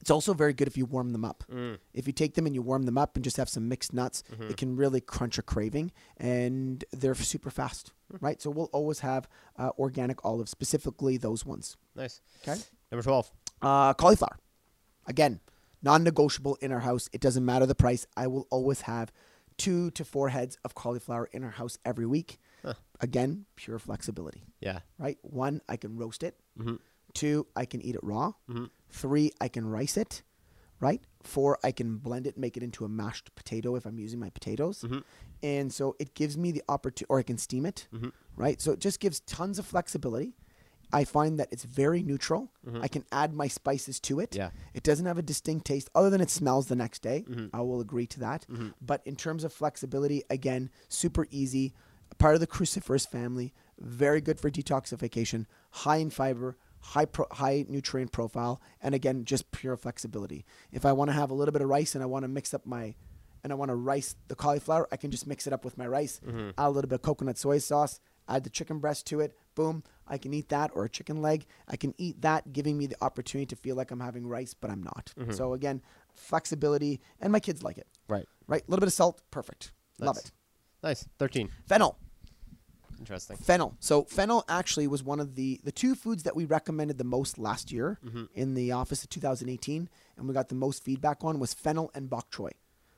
Speaker 1: It's also very good if you warm them up.
Speaker 2: Mm.
Speaker 1: If you take them and you warm them up and just have some mixed nuts,
Speaker 2: Mhm.
Speaker 1: it can really crunch a craving, and they're super fast, right? So we'll always have uh, organic olives, specifically those ones.
Speaker 2: Nice.
Speaker 1: Okay.
Speaker 2: Number twelve.
Speaker 1: Uh, cauliflower, again, non-negotiable in our house. It doesn't matter the price. I will always have two to four heads of cauliflower in our house every week.
Speaker 2: Huh.
Speaker 1: Again, pure flexibility,
Speaker 2: Yeah.
Speaker 1: right? One, I can roast it.
Speaker 2: Mm-hmm.
Speaker 1: Two, I can eat it raw.
Speaker 2: Mm-hmm.
Speaker 1: Three, I can rice it, right? Four, I can blend it, make it into a mashed potato if I'm using my potatoes.
Speaker 2: Mhm.
Speaker 1: And so it gives me the opportunity, or I can steam it,
Speaker 2: Mhm.
Speaker 1: right? So it just gives tons of flexibility. I find that it's very neutral.
Speaker 2: Mhm.
Speaker 1: I can add my spices to it.
Speaker 2: Yeah.
Speaker 1: It doesn't have a distinct taste other than it smells the next day.
Speaker 2: Mhm.
Speaker 1: I will agree to that.
Speaker 2: Mhm.
Speaker 1: But in terms of flexibility, again, super easy. Part of the cruciferous family, very good for detoxification, high in fiber, high pro, high nutrient profile, and again, just pure flexibility. If I want to have a little bit of rice and I want to mix up my and I want to rice the cauliflower, I can just mix it up with my rice,
Speaker 2: Mhm.
Speaker 1: add a little bit of coconut soy sauce, add the chicken breast to it, boom, I can eat that or a chicken leg. I can eat that, giving me the opportunity to feel like I'm having rice, but I'm not.
Speaker 2: Mhm.
Speaker 1: So again, flexibility, and my kids like it.
Speaker 2: Right.
Speaker 1: Right, a little bit of salt, perfect. Love it.
Speaker 2: Nice. Thirteen.
Speaker 1: Fennel.
Speaker 2: Interesting.
Speaker 1: Fennel. So fennel actually was one of the the two foods that we recommended the most last year
Speaker 2: Mhm.
Speaker 1: in the office of 2018, and we got the most feedback on was fennel and bok choy,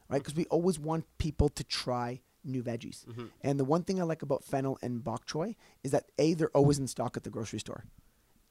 Speaker 1: right? Because we always want people to try new veggies.
Speaker 2: Mhm.
Speaker 1: And the one thing I like about fennel and bok choy is that a they're always in stock at the grocery store.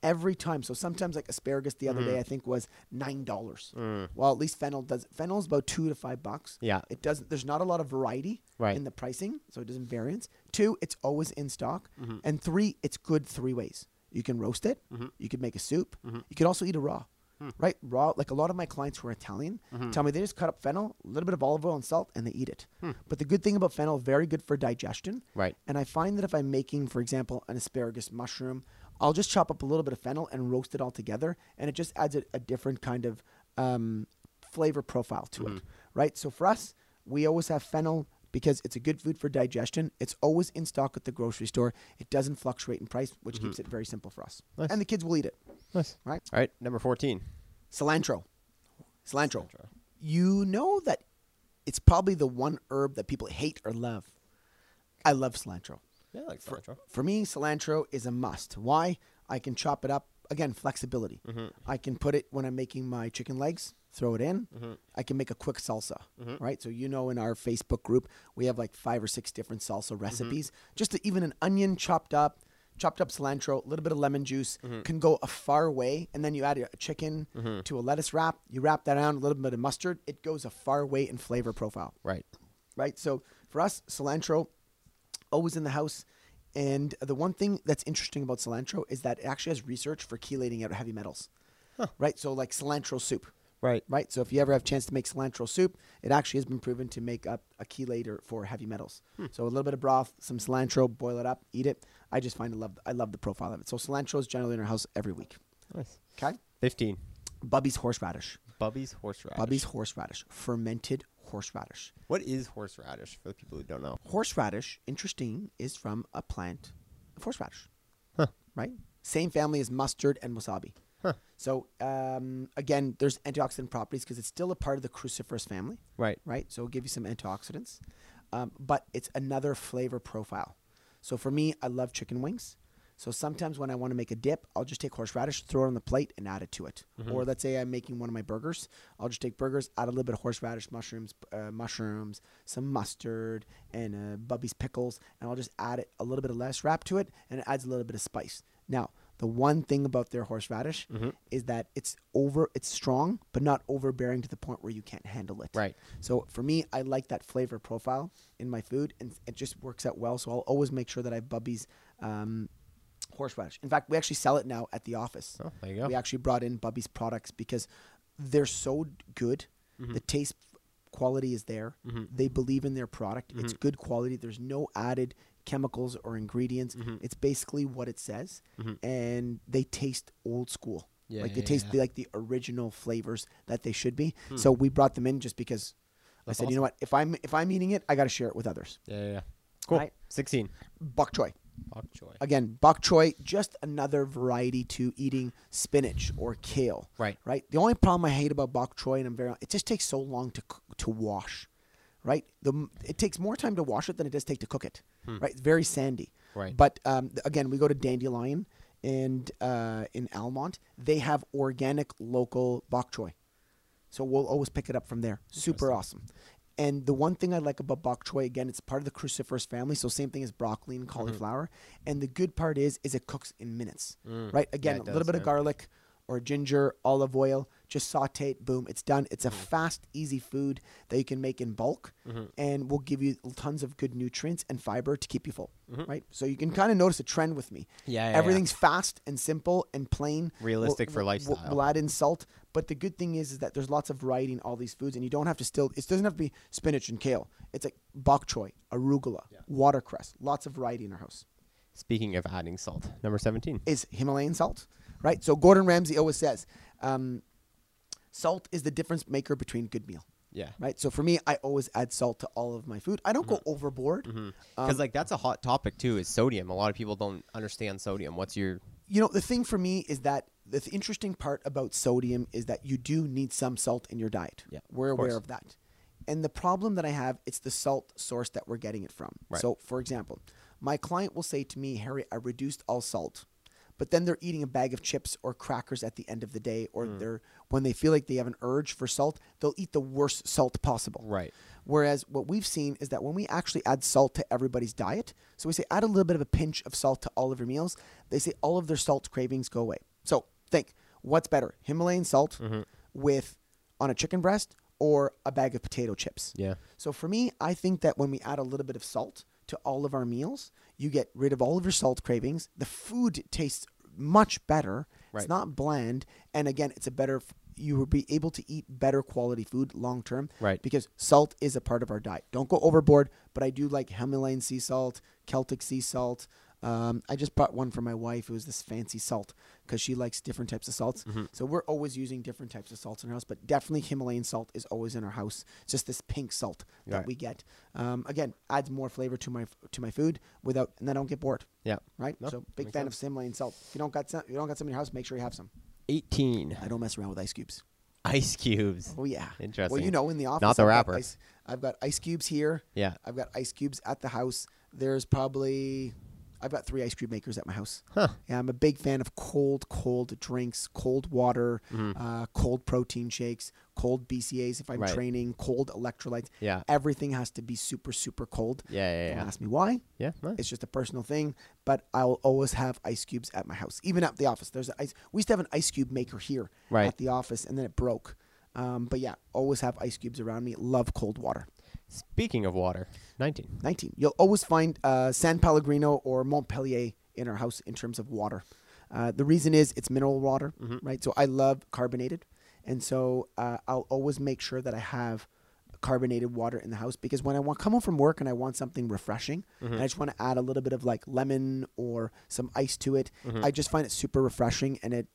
Speaker 1: Every time. So sometimes like asparagus the other
Speaker 2: Mhm.
Speaker 1: day I think was nine dollars.
Speaker 2: Mm.
Speaker 1: Well, at least fennel does. Fennel is about two to five bucks.
Speaker 2: Yeah.
Speaker 1: It doesn't. There's not a lot of variety
Speaker 2: Right.
Speaker 1: in the pricing, so it doesn't variance. Two, it's always in stock,
Speaker 2: Mhm.
Speaker 1: and three, it's good three ways. You can roast it.
Speaker 2: Mhm.
Speaker 1: You could make a soup.
Speaker 2: Mhm.
Speaker 1: You could also eat it raw.
Speaker 2: Hmm.
Speaker 1: Right, raw. Like a lot of my clients who are Italian
Speaker 2: Mhm.
Speaker 1: tell me they just cut up fennel, a little bit of olive oil and salt, and they eat it.
Speaker 2: Hmm.
Speaker 1: But the good thing about fennel, very good for digestion.
Speaker 2: Right.
Speaker 1: And I find that if I'm making, for example, an asparagus mushroom, I'll just chop up a little bit of fennel and roast it all together, and it just adds a, a different kind of um, flavor profile to it, right? So for us, we always have fennel because it's a good food for digestion. It's always in stock at the grocery store. It doesn't fluctuate in price, which keeps it very simple for us.
Speaker 2: Nice.
Speaker 1: And the kids will eat it,
Speaker 2: Nice.
Speaker 1: right?
Speaker 2: All right. Number fourteen.
Speaker 1: Cilantro. Cilantro. You know that it's probably the one herb that people hate or love. I love cilantro.
Speaker 2: Yeah, I like cilantro.
Speaker 1: For me, cilantro is a must. Why? I can chop it up. Again, flexibility.
Speaker 2: Mhm.
Speaker 1: I can put it when I'm making my chicken legs, throw it in.
Speaker 2: Mhm.
Speaker 1: I can make a quick salsa,
Speaker 2: Mhm.
Speaker 1: right? So, you know, in our Facebook group, we have like five or six different salsa
Speaker 2: Mm-hmm.
Speaker 1: recipes. Just to, even an onion chopped up, chopped up cilantro, a little bit of lemon juice
Speaker 2: Mm-hmm.
Speaker 1: can go a far way. And then you add a chicken
Speaker 2: Mhm.
Speaker 1: to a lettuce wrap. You wrap that around a little bit of mustard. It goes a far way in flavor profile
Speaker 2: Right.
Speaker 1: right? So for us, cilantro always in the house. And the one thing that's interesting about cilantro is that it actually has research for chelating out heavy metals,
Speaker 2: Huh.
Speaker 1: right? So like cilantro soup,
Speaker 2: Right.
Speaker 1: right? So if you ever have a chance to make cilantro soup, it actually has been proven to make up a chelator for heavy metals.
Speaker 2: Hmm.
Speaker 1: So a little bit of broth, some cilantro, boil it up, eat it. I just find I love I love the profile of it. So cilantro is generally in our house every week.
Speaker 2: Nice.
Speaker 1: Okay,
Speaker 2: Fifteen.
Speaker 1: Bubby's horseradish.
Speaker 2: Bubby's horseradish.
Speaker 1: Bubby's horseradish, fermented horseradish.
Speaker 2: What is horseradish for the people who don't know?
Speaker 1: horseradish, interesting, is from a plant of horseradish.
Speaker 2: Huh.
Speaker 1: Right? Same family as mustard and wasabi.
Speaker 2: Huh.
Speaker 1: So um, again, there's antioxidant properties because it's still a part of the cruciferous family,
Speaker 2: Right.
Speaker 1: right? So it'll give you some antioxidants, um, but it's another flavor profile. So for me, I love chicken wings. So sometimes when I want to make a dip, I'll just take horseradish, throw it on the plate, and add it to it.
Speaker 2: Mm-hmm.
Speaker 1: Or let's say I'm making one of my burgers, I'll just take burgers, add a little bit of horseradish, mushrooms, uh, mushrooms, some mustard, and uh, Bubby's pickles, and I'll just add it a little bit of less wrap to it, and it adds a little bit of spice. Now, the one thing about their horseradish
Speaker 2: Mm-hmm.
Speaker 1: is that it's over, it's strong, but not overbearing to the point where you can't handle it.
Speaker 2: Right.
Speaker 1: So for me, I like that flavor profile in my food, and it just works out well. So I'll always make sure that I have Bubby's um, horseradish. In fact, we actually sell it now at the office.
Speaker 2: Oh, there you go.
Speaker 1: We actually brought in Bubby's products because they're so good.
Speaker 2: Mm-hmm.
Speaker 1: The taste quality is there. They believe in their product. It's
Speaker 2: Mm-hmm.
Speaker 1: good quality. There's no added chemicals or ingredients.
Speaker 2: Mm-hmm.
Speaker 1: It's basically what it says, and they taste old school.
Speaker 2: Yeah,
Speaker 1: like
Speaker 2: yeah,
Speaker 1: they taste
Speaker 2: yeah.
Speaker 1: the- like the original flavors that they should be. So we brought them in just because
Speaker 2: Hmm. That's
Speaker 1: I said, you know what? If I'm if I'm eating it, I got to share it with others.
Speaker 2: Yeah, yeah, yeah. Cool.
Speaker 1: Right.
Speaker 2: 16.
Speaker 1: Bok choy.
Speaker 2: Bok choy.
Speaker 1: Again, bok choy, just another variety to eating spinach or kale.
Speaker 2: Right.
Speaker 1: Right. The only problem I hate about bok choy, and I'm very, it just takes so long to to wash. Right. The it takes more time to wash it than it does take to cook it. Right. It's very sandy.
Speaker 2: Right.
Speaker 1: But um, again, we go to Dandelion and uh, in Almonte, they have organic local bok choy. So we'll always pick it up from there. Super awesome. And the one thing I like about bok choy, again, it's part of the cruciferous family, so same thing as broccoli and cauliflower. And the good part is, is it cooks in minutes, right? Again,
Speaker 2: it
Speaker 1: a little
Speaker 2: does,
Speaker 1: bit of garlic or ginger, olive oil, just saute it, boom, it's done. It's a mm-hmm. fast, easy food that you can make in bulk, mm-hmm. and will give you tons of good nutrients and fiber to keep you full, mm-hmm. right? So you can kind of notice a trend with me.
Speaker 2: Yeah, yeah, yeah.
Speaker 1: everything's fast and simple and plain,
Speaker 2: Realistic for
Speaker 1: We'll- we'll-
Speaker 2: lifestyle.
Speaker 1: We'll add in salt, but the good thing is, is that there's lots of variety in all these foods, and you don't have to still. It doesn't have to be spinach and kale. It's like bok choy, arugula, watercress. Lots of variety in our house.
Speaker 2: Speaking of adding salt, number 17.
Speaker 1: Is Himalayan salt, right? So Gordon Ramsay always says, um, salt is the difference maker between good meal,
Speaker 2: Yeah.
Speaker 1: right? So for me, I always add salt to all of my food. I don't go overboard.
Speaker 2: Because
Speaker 1: Um,
Speaker 2: like that's a hot topic too. Is sodium? A lot of people don't understand sodium. What's your
Speaker 1: you know the thing for me is that the th- interesting part about sodium is that you do need some salt in your diet
Speaker 2: Yeah,
Speaker 1: we're aware of that and the problem that i have it's the salt source that we're getting it from
Speaker 2: Right.
Speaker 1: so for example my client will say to me harry i reduced all salt but then they're eating a bag of chips or crackers at the end of the day or
Speaker 2: Mm.
Speaker 1: they're when they feel like they have an urge for salt they'll eat the worst salt possible
Speaker 2: right?
Speaker 1: Whereas what we've seen is that when we actually add salt to everybody's diet, so we say add a little bit of a pinch of salt to all of your meals, they say all of their salt cravings go away. So think, what's better, Himalayan salt
Speaker 2: Mm-hmm.
Speaker 1: with on a chicken breast or a bag of potato chips?
Speaker 2: Yeah.
Speaker 1: So for me, I think that when we add a little bit of salt to all of our meals, you get rid of all of your salt cravings. The food tastes much better.
Speaker 2: Right.
Speaker 1: It's not bland, and again, it's a better. f- You will be able to eat better quality food long term,
Speaker 2: Right.
Speaker 1: Because salt is a part of our diet. Don't go overboard, but I do like Himalayan sea salt, Celtic sea salt. Um, I just bought one for my wife. It was this fancy salt because she likes different types of salts.
Speaker 2: Mm-hmm.
Speaker 1: So we're always using different types of salts in our house, but definitely Himalayan salt is always in our house. It's just this pink salt that
Speaker 2: Right.
Speaker 1: we get. Um, again, adds more flavor to my to my food without, and I don't get bored.
Speaker 2: Yeah.
Speaker 1: Right.
Speaker 2: No,
Speaker 1: so big fan
Speaker 2: sense.
Speaker 1: of Himalayan salt. If you don't got some, you don't got some in your house, make sure you have some.
Speaker 2: 18.
Speaker 1: I don't mess around with ice cubes.
Speaker 2: Ice cubes.
Speaker 1: Oh yeah.
Speaker 2: Interesting.
Speaker 1: Well, you know, in the office,
Speaker 2: Not the
Speaker 1: I've got
Speaker 2: wrapper.
Speaker 1: ice- I've got ice cubes here.
Speaker 2: Yeah.
Speaker 1: I've got ice cubes at the house. There's probably I've got three ice cream makers at my house.
Speaker 2: Huh.
Speaker 1: Yeah, I'm a big fan of cold, cold drinks, cold water,
Speaker 2: Mm-hmm.
Speaker 1: uh, cold protein shakes, cold BCAAs if I'm
Speaker 2: Right.
Speaker 1: training, cold electrolytes.
Speaker 2: Yeah.
Speaker 1: Everything has to be super, super cold.
Speaker 2: Yeah. Yeah.
Speaker 1: Don't
Speaker 2: Yeah.
Speaker 1: ask me why.
Speaker 2: Yeah. nice.
Speaker 1: It's just a personal thing, but I'll always have ice cubes at my house, even at the office. There's ice. We used to have an ice cube maker here
Speaker 2: Right.
Speaker 1: at the office, and then it broke. Um, but yeah, always have ice cubes around me. Love cold water.
Speaker 2: Speaking of water, 19.
Speaker 1: 19. You'll always find uh, San Pellegrino or Montellier in our house in terms of water. Uh, the reason is it's mineral water, right? So I love carbonated. And so uh, I'll always make sure that I have carbonated water in the house because when I want come home from work and I want something refreshing and I just want to add a little bit of like lemon or some ice to it, I just find it super refreshing and it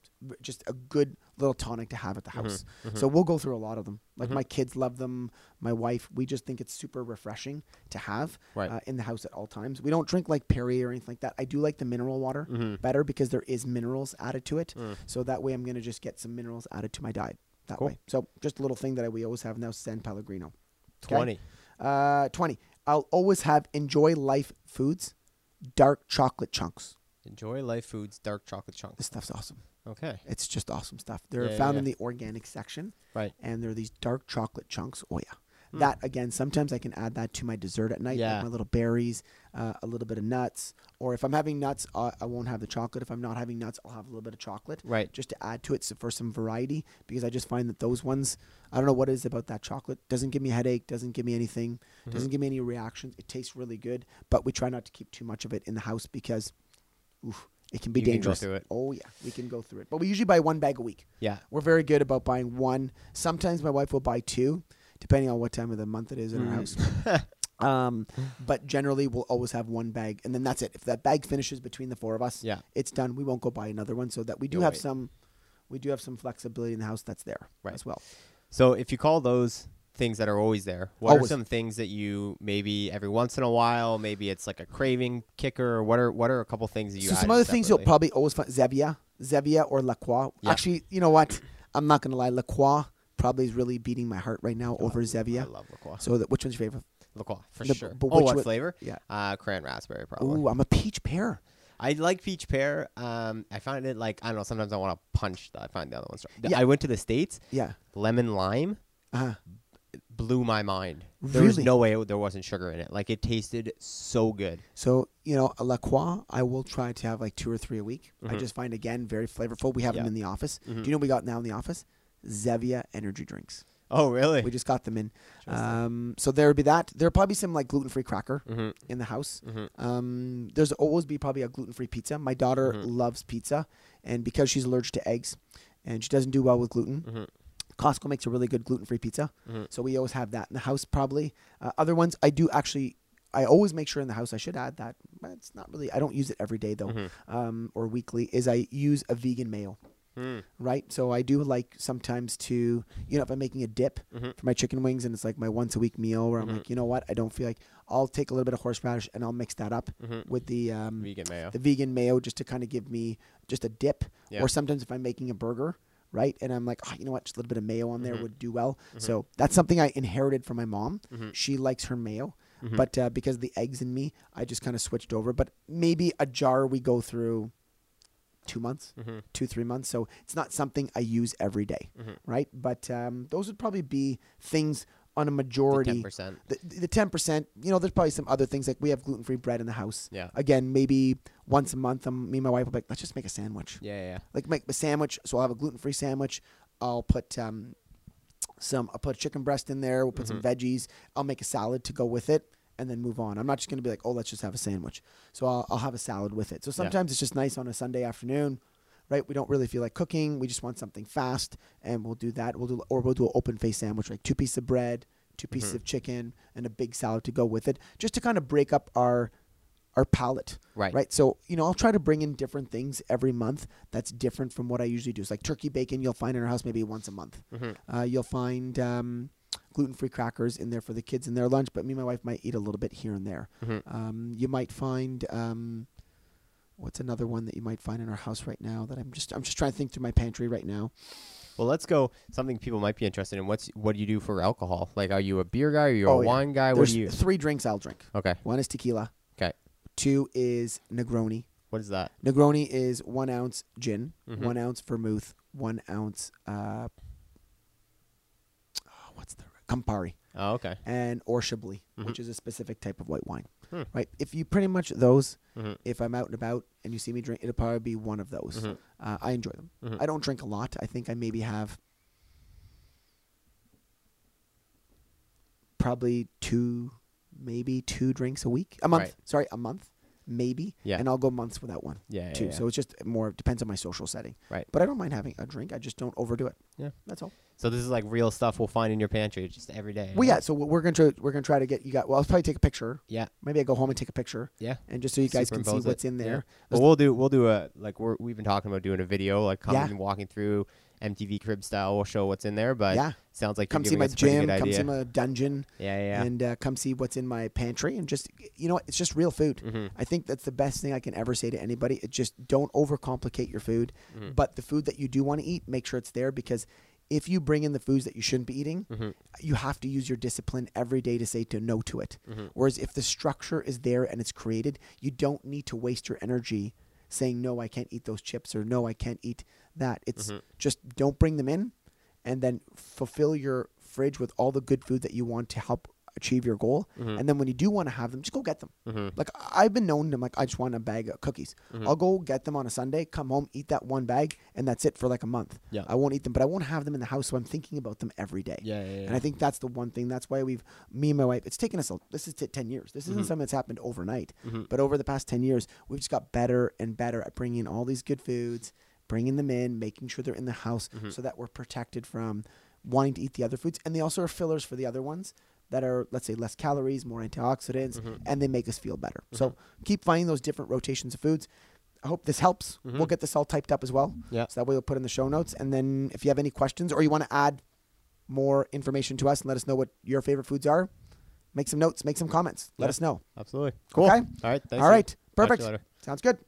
Speaker 1: just a good little tonic to have at the mm-hmm, house. Mm-hmm. So we'll go through a lot of them. Like mm-hmm. my kids love them, my wife, we just think it's super refreshing to have
Speaker 2: Right.
Speaker 1: uh, in the house at all times. We don't drink like Perrier or anything like that. I do like the mineral water better because there is minerals added to it. Mm. So that way I'm going to just get some minerals added to my diet that
Speaker 2: Cool.
Speaker 1: way. So just a little thing that I, we always have now, San Pellegrino. Okay?
Speaker 2: 20.
Speaker 1: Uh, 20. I'll always have Enjoy Life Foods, dark chocolate chunks.
Speaker 2: Enjoy Life Foods dark chocolate chunks.
Speaker 1: This stuff's awesome.
Speaker 2: Okay.
Speaker 1: It's just awesome stuff. They're
Speaker 2: Yeah,
Speaker 1: found
Speaker 2: yeah.
Speaker 1: in the organic section,
Speaker 2: Right.
Speaker 1: and they're these dark chocolate chunks. Oh yeah.
Speaker 2: Hmm.
Speaker 1: That again, sometimes I can add that to my dessert at night,
Speaker 2: Yeah.
Speaker 1: like my little berries, uh, a little bit of nuts, or if I'm having nuts, uh, I won't have the chocolate. If I'm not having nuts, I'll have a little bit of chocolate
Speaker 2: Right.
Speaker 1: just to add to it so for some variety because I just find that those ones, I don't know what it is about that chocolate, doesn't give me a headache, doesn't give me anything,
Speaker 2: Mm-hmm.
Speaker 1: doesn't give me any reactions. It tastes really good, but we try not to keep too much of it in the house because, oof, it can be
Speaker 2: You can go
Speaker 1: dangerous.
Speaker 2: through it.
Speaker 1: Oh yeah, we can go through it, but we usually buy one bag a week.
Speaker 2: Yeah.
Speaker 1: We're very good about buying one. Sometimes my wife will buy two, depending on what time of the month it is in our house. um, but generally, we'll always have one bag, and then that's it. If that bag finishes between the four of us,
Speaker 2: Yeah.
Speaker 1: it's done. We won't go buy another one, so that we do
Speaker 2: You'll
Speaker 1: have
Speaker 2: wait.
Speaker 1: some, we do have some flexibility in the house that's there
Speaker 2: Right.
Speaker 1: as well.
Speaker 2: So if you call those things that are always there, what
Speaker 1: Always.
Speaker 2: are some things that you maybe every once in a while, maybe it's like a craving kicker, or what are what are a couple things that you
Speaker 1: So some other things you'll probably always find Zevia, Zevia or La Croix.
Speaker 2: Yeah.
Speaker 1: Actually, you know what? I'm not gonna lie. La Croix probably is really beating my heart right now over Zevia.
Speaker 2: I love La Croix.
Speaker 1: So that, which one's your favorite?
Speaker 2: La Croix for
Speaker 1: The-
Speaker 2: sure.
Speaker 1: but
Speaker 2: oh, what
Speaker 1: one-
Speaker 2: flavor?
Speaker 1: Yeah.
Speaker 2: Uh, cran raspberry probably.
Speaker 1: Ooh, I'm a peach pear.
Speaker 2: I like peach pear. Um, I find it like I don't know. Sometimes I want to punch. The, I find the other ones. strong.
Speaker 1: Yeah.
Speaker 2: I went to the states.
Speaker 1: Yeah.
Speaker 2: Lemon lime
Speaker 1: Uh,
Speaker 2: blew my mind. There was no way there wasn't sugar in it. Like it tasted so good.
Speaker 1: so you know, a La Croix, I will try to have like two or three a week. I
Speaker 2: Mhm.
Speaker 1: just find again very flavorful. We have them in the office.
Speaker 2: Mhm.
Speaker 1: Do you know what we got now in the office? Zevia energy drinks.
Speaker 2: Oh really?
Speaker 1: We just got them in. Um, so there would be that. There'll probably be some like gluten free cracker
Speaker 2: mm-hmm.
Speaker 1: in the house.
Speaker 2: Mm-hmm.
Speaker 1: Um, there's always be probably a gluten free pizza. My daughter
Speaker 2: Mhm.
Speaker 1: loves pizza, and because she's allergic to eggs, and she doesn't do well with gluten,
Speaker 2: Mhm.
Speaker 1: Costco makes a really good gluten free pizza.
Speaker 2: Mhm.
Speaker 1: So we always have that in the house. Probably uh, other ones I do actually. I always make sure in the house. I should add that, but it's not really. I don't use it every day though,
Speaker 2: Mhm.
Speaker 1: um, or weekly. Is I use a vegan mayo,
Speaker 2: Mm.
Speaker 1: right? So I do like sometimes to, you know, if I'm making a dip
Speaker 2: Mhm.
Speaker 1: for my chicken wings and it's like my once a week meal, where I'm
Speaker 2: Mhm.
Speaker 1: like, you know what, I don't feel like I'll take a little bit of horseradish and I'll mix that up
Speaker 2: Mhm.
Speaker 1: with the um,
Speaker 2: Vegan mayo.
Speaker 1: the vegan mayo just to kind of give me just a dip.
Speaker 2: Yeah.
Speaker 1: Or sometimes if I'm making a burger, right, and I'm like, oh, you know what, just a little bit of mayo on there
Speaker 2: Mhm.
Speaker 1: would do well.
Speaker 2: Mhm.
Speaker 1: So that's something I inherited from my mom.
Speaker 2: Mhm.
Speaker 1: She likes her mayo,
Speaker 2: Mhm.
Speaker 1: but uh, because of the eggs in me, I just kind of switched over. But maybe a jar we go through two months,
Speaker 2: Mhm.
Speaker 1: two three months. So it's not something I use every day,
Speaker 2: Mhm.
Speaker 1: right? But um, those would probably be things on a
Speaker 2: The
Speaker 1: majority.
Speaker 2: ten percent.
Speaker 1: The the ten percent, you know, there's probably some other things like we have gluten free bread in the house.
Speaker 2: Yeah.
Speaker 1: Again, maybe once a month, um, me and my wife will be like, let's just make a sandwich.
Speaker 2: Yeah, yeah.
Speaker 1: Like make a sandwich. So I'll have a gluten free sandwich. I'll put um, some. I'll put chicken breast in there. We'll put some veggies. I'll make a salad to go with it, and then move on. I'm not just gonna be like, oh, let's just have a sandwich. So I'll, I'll have a salad with it. So sometimes it's just nice on a Sunday afternoon. Right, we don't really feel like cooking. We just want something fast, and we'll do that. We'll do, or we'll do an open face sandwich, like two pieces of bread, two pieces
Speaker 2: Mhm.
Speaker 1: of chicken, and a big salad to go with it, just to kind of break up our our palate
Speaker 2: Right.
Speaker 1: right? So, you know, I'll try to bring in different things every month that's different from what I usually do. It's like turkey bacon, you'll find in our house maybe once a month.
Speaker 2: Mhm.
Speaker 1: Uh, you'll find um, gluten free crackers in there for the kids in their lunch, but me and my wife might eat a little bit here and there.
Speaker 2: Mhm.
Speaker 1: Um, you might find. Um, What's another one that you might find in our house right now that I'm just I'm just trying to think through my pantry right now.
Speaker 2: Well, let's go. Something people might be interested in. What's what do you do for alcohol? Like, are you a beer guy? Are you
Speaker 1: Oh,
Speaker 2: a
Speaker 1: yeah.
Speaker 2: wine guy? What do you?
Speaker 1: three drinks I'll drink.
Speaker 2: Okay.
Speaker 1: One is tequila.
Speaker 2: Okay.
Speaker 1: Two is Negroni.
Speaker 2: What is that?
Speaker 1: Negroni is one ounce gin,
Speaker 2: Mhm.
Speaker 1: one ounce vermouth, one ounce uh, oh, what's the Campari
Speaker 2: Oh, okay.
Speaker 1: and or Chablis,
Speaker 2: Mhm.
Speaker 1: which is a specific type of white wine.
Speaker 2: Hmm.
Speaker 1: Right? If you pretty much those,
Speaker 2: Mhm.
Speaker 1: if I'm out and about and you see me drink, it'll probably be one of those.
Speaker 2: Mhm.
Speaker 1: Uh, I enjoy them.
Speaker 2: Mhm.
Speaker 1: I don't drink a lot. I think I maybe have probably two, maybe two drinks a week, a month.
Speaker 2: Right.
Speaker 1: Sorry, a month, maybe.
Speaker 2: Yeah.
Speaker 1: And I'll go months without one
Speaker 2: Yeah. yeah,
Speaker 1: too.
Speaker 2: yeah.
Speaker 1: So it's just more depends on my social setting.
Speaker 2: Right.
Speaker 1: But I don't mind having a drink. I just don't overdo it.
Speaker 2: Yeah.
Speaker 1: That's all.
Speaker 2: So this is like real stuff we'll find in your pantry just every day.
Speaker 1: Well, yeah. So we're gonna try, we're gonna try to get you got. Well, I'll probably take a picture.
Speaker 2: Yeah.
Speaker 1: Maybe I go home and take a picture,
Speaker 2: Yeah.
Speaker 1: and just so you guys can see
Speaker 2: it.
Speaker 1: what's in
Speaker 2: Yeah.
Speaker 1: there.
Speaker 2: Well, we'll do we'll do a like we're we've been talking about doing a video like coming
Speaker 1: Yeah.
Speaker 2: and walking through MTV crib style. We'll show what's in there, but
Speaker 1: yeah.
Speaker 2: sounds like
Speaker 1: Come see my
Speaker 2: us a pretty
Speaker 1: gym. Come see my dungeon,
Speaker 2: yeah, yeah.
Speaker 1: and uh, come see what's in my pantry. And just you know? It's just real food.
Speaker 2: hmm
Speaker 1: I think that's the best thing I can ever say to anybody. It just don't overcomplicate your food,
Speaker 2: hmm
Speaker 1: but the food that you do want to eat, make sure it's there because if you bring in the foods that you shouldn't be eating,
Speaker 2: hmm
Speaker 1: you have to use your discipline every day to say to no to it.
Speaker 2: hmm
Speaker 1: Whereas if the structure is there and it's created, you don't need to waste your energy saying no, I can't eat those chips or no, I can't eat that. It's
Speaker 2: Mhm.
Speaker 1: just don't bring them in, and then fulfill your fridge with all the good food that you want to help achieve your goal.
Speaker 2: Mhm.
Speaker 1: And then when you do want to have them, just go get them.
Speaker 2: Mhm.
Speaker 1: Like I've been known to like I just want a bag of cookies.
Speaker 2: Mhm.
Speaker 1: I'll go get them on a Sunday, come home, eat that one bag, and that's it for like a month.
Speaker 2: Yeah.
Speaker 1: I won't eat them, but I won't have them in the house, so I'm thinking about them every day.
Speaker 2: Yeah, yeah, yeah.
Speaker 1: And I think that's the one thing. That's why we've me and my wife. It's taken us. A, this is t- ten years. This isn't
Speaker 2: Mhm.
Speaker 1: something that's happened overnight.
Speaker 2: Mhm.
Speaker 1: But over the past ten years, we've just got better and better at bringing in all these good foods, bringing them in, making sure they're in the house,
Speaker 2: Mhm.
Speaker 1: so that we're protected from wanting to eat the other foods. And they also are fillers for the other ones that are, let's say, less calories, more antioxidants,
Speaker 2: Mhm.
Speaker 1: and they make us feel better. So keep finding those different rotations of foods. I hope this helps. We'll
Speaker 2: Mhm.
Speaker 1: get this all typed up as well.
Speaker 2: Yeah.
Speaker 1: So that way we'll put in the show notes. And then if you have any questions or you want to add more information to us and let us know what your favorite foods are, make some notes, make some comments. Let
Speaker 2: Yeah.
Speaker 1: us know.
Speaker 2: Absolutely. Cool.
Speaker 1: Okay?
Speaker 2: All right. Thanks.
Speaker 1: all right.
Speaker 2: Talk to you
Speaker 1: Perfect. Sounds good.